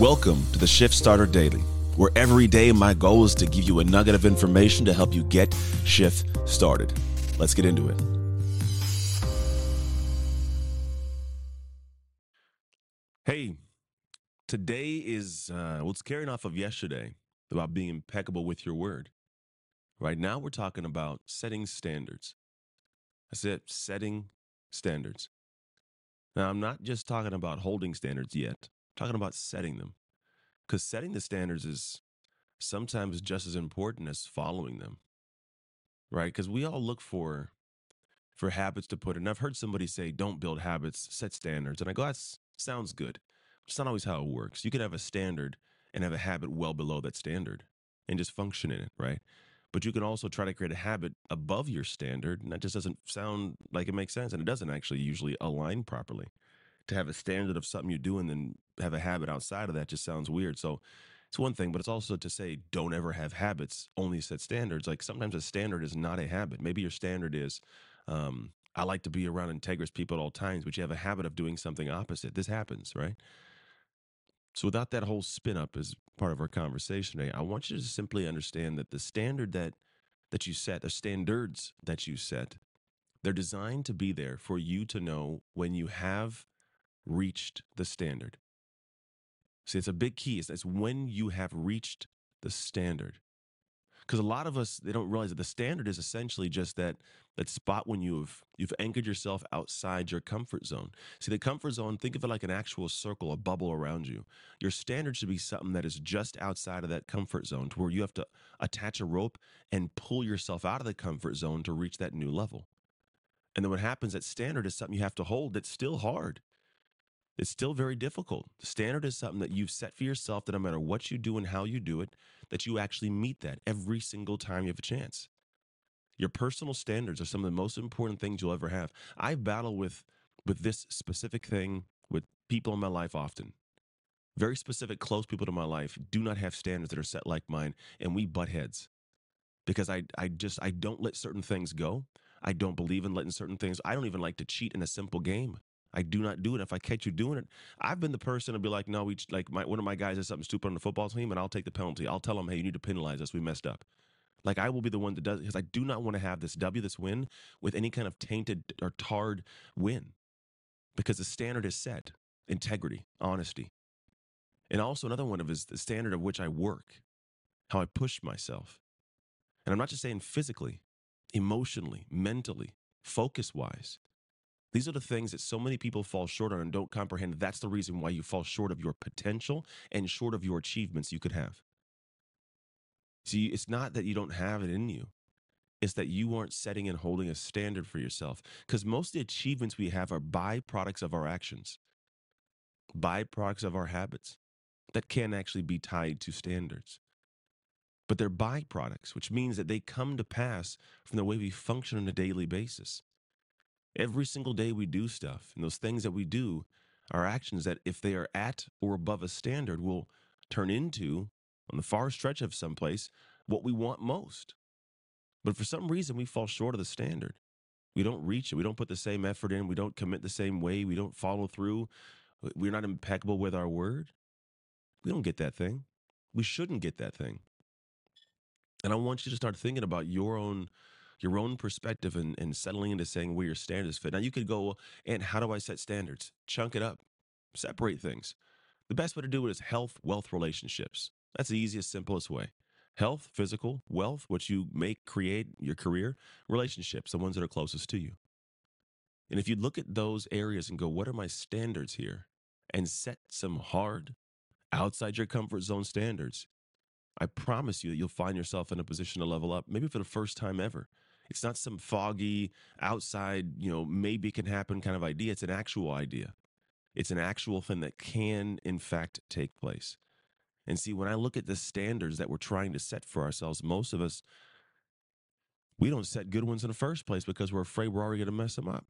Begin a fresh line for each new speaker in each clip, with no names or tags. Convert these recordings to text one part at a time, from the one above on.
Welcome to the Shift Starter Daily, where every day my goal is to give you a nugget of information to help you get shift started. Let's get into it. Hey, today is, uh, it's carrying off of yesterday about being impeccable with your word. Right now, we're talking about setting standards. I said setting standards. Now, I'm not just talking about holding standards yet, talking about setting them. Because setting the standards is sometimes just as important as following them, right? Because we all look for for habits to put in. I've heard somebody say, don't build habits, set standards. And I go, that sounds good. It's not always how it works. You can have a standard and have a habit well below that standard and just function in it, right? But you can also try to create a habit above your standard, and that just doesn't sound like it makes sense. And it doesn't actually usually align properly. To have a standard of something you do and then have a habit outside of that just sounds weird. So it's one thing, but it's also to say don't ever have habits, only set standards. Like sometimes a standard is not a habit. Maybe your standard is, um, I like to be around integrous people at all times, but you have a habit of doing something opposite. This happens, right? So without that whole spin up as part of our conversation today, I want you to simply understand that the standard that that you set, the standards that you set, they're designed to be there for you to know when you have reached the standard. See, it's a big key. It's, it's when you have reached the standard because a lot of us they don't realize that the standard is essentially just that that spot when you've you've anchored yourself outside your comfort zone see the comfort zone think of it like an actual circle a bubble around you your standard should be something that is just outside of that comfort zone to where you have to attach a rope and pull yourself out of the comfort zone to reach that new level and then what happens that standard is something you have to hold that's still hard it's still very difficult. Standard is something that you've set for yourself that no matter what you do and how you do it, that you actually meet that every single time you have a chance. Your personal standards are some of the most important things you'll ever have. I battle with with this specific thing with people in my life often. Very specific, close people to my life do not have standards that are set like mine, and we butt heads because I I just I don't let certain things go. I don't believe in letting certain things. I don't even like to cheat in a simple game. I do not do it. If I catch you doing it, I've been the person to be like, no, we like my one of my guys does something stupid on the football team, and I'll take the penalty. I'll tell him, hey, you need to penalize us. We messed up. Like I will be the one that does because I do not want to have this W, this win, with any kind of tainted or tarred win, because the standard is set: integrity, honesty, and also another one of is the standard of which I work, how I push myself, and I'm not just saying physically, emotionally, mentally, focus wise. These are the things that so many people fall short on and don't comprehend. That's the reason why you fall short of your potential and short of your achievements you could have. See, it's not that you don't have it in you. It's that you aren't setting and holding a standard for yourself. Because most of the achievements we have are byproducts of our actions, byproducts of our habits that can actually be tied to standards. But they're byproducts, which means that they come to pass from the way we function on a daily basis. Every single day we do stuff, and those things that we do are actions that, if they are at or above a standard, will turn into, on the far stretch of someplace, what we want most. But for some reason, we fall short of the standard. We don't reach it. We don't put the same effort in. We don't commit the same way. We don't follow through. We're not impeccable with our word. We don't get that thing. We shouldn't get that thing. And I want you to start thinking about your own your own perspective and, and settling into saying where your standards fit. Now you could go, and how do I set standards? Chunk it up, separate things. The best way to do it is health, wealth, relationships. That's the easiest, simplest way. Health, physical, wealth, what you make, create, your career, relationships, the ones that are closest to you. And if you look at those areas and go, what are my standards here? And set some hard, outside your comfort zone standards, I promise you that you'll find yourself in a position to level up, maybe for the first time ever. It's not some foggy outside, you know, maybe can happen kind of idea. It's an actual idea. It's an actual thing that can, in fact, take place. And see, when I look at the standards that we're trying to set for ourselves, most of us, we don't set good ones in the first place because we're afraid we're already going to mess them up.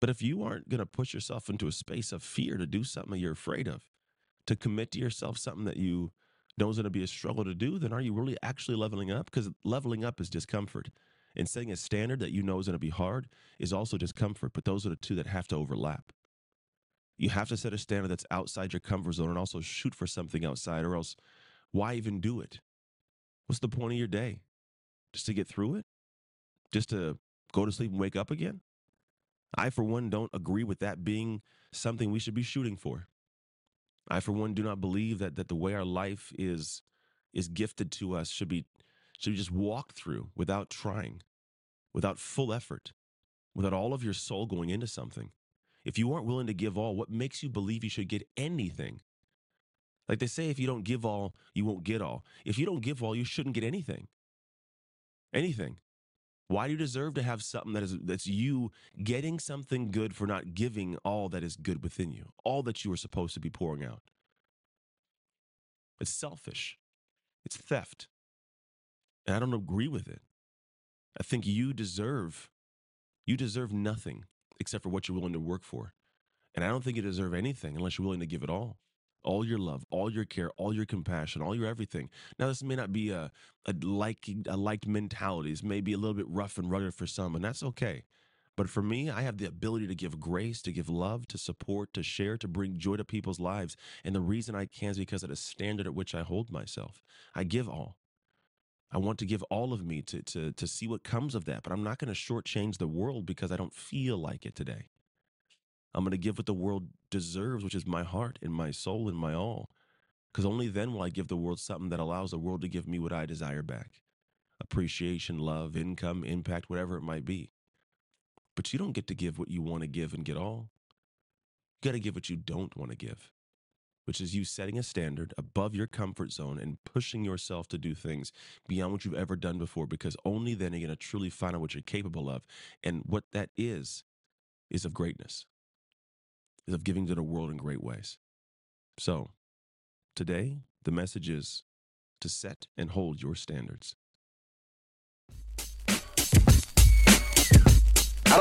But if you aren't going to push yourself into a space of fear to do something that you're afraid of, to commit to yourself something that you know is going to be a struggle to do, then are you really actually leveling up? Because leveling up is discomfort. And setting a standard that you know is going to be hard is also discomfort, but those are the two that have to overlap. You have to set a standard that's outside your comfort zone and also shoot for something outside, or else why even do it? What's the point of your day? Just to get through it? Just to go to sleep and wake up again? I, for one, don't agree with that being something we should be shooting for. I, for one, do not believe that, that the way our life is is gifted to us should be should be just walked through without trying, without full effort, without all of your soul going into something. If you aren't willing to give all, what makes you believe you should get anything? Like they say, if you don't give all, you won't get all. If you don't give all, you shouldn't get anything. Anything. Why do you deserve to have something that is that's you getting something good for not giving all that is good within you, all that you are supposed to be pouring out? It's selfish. It's theft. And I don't agree with it. I think you deserve you deserve nothing except for what you're willing to work for. And I don't think you deserve anything unless you're willing to give it all. All your love, all your care, all your compassion, all your everything. Now, this may not be a, a a liked mentality. This may be a little bit rough and rugged for some, and that's okay. But for me, I have the ability to give grace, to give love, to support, to share, to bring joy to people's lives. And the reason I can is because of the standard at which I hold myself. I give all. I want to give all of me to, to, to see what comes of that, but I'm not going to shortchange the world because I don't feel like it today. I'm going to give what the world deserves, which is my heart and my soul and my all. Because only then will I give the world something that allows the world to give me what I desire back appreciation, love, income, impact, whatever it might be. But you don't get to give what you want to give and get all. You got to give what you don't want to give which is you setting a standard above your comfort zone and pushing yourself to do things beyond what you've ever done before, because only then are you going to truly find out what you're capable of. And what that is, is of greatness, is of giving to the world in great ways. So today, the message is to set and hold your standards.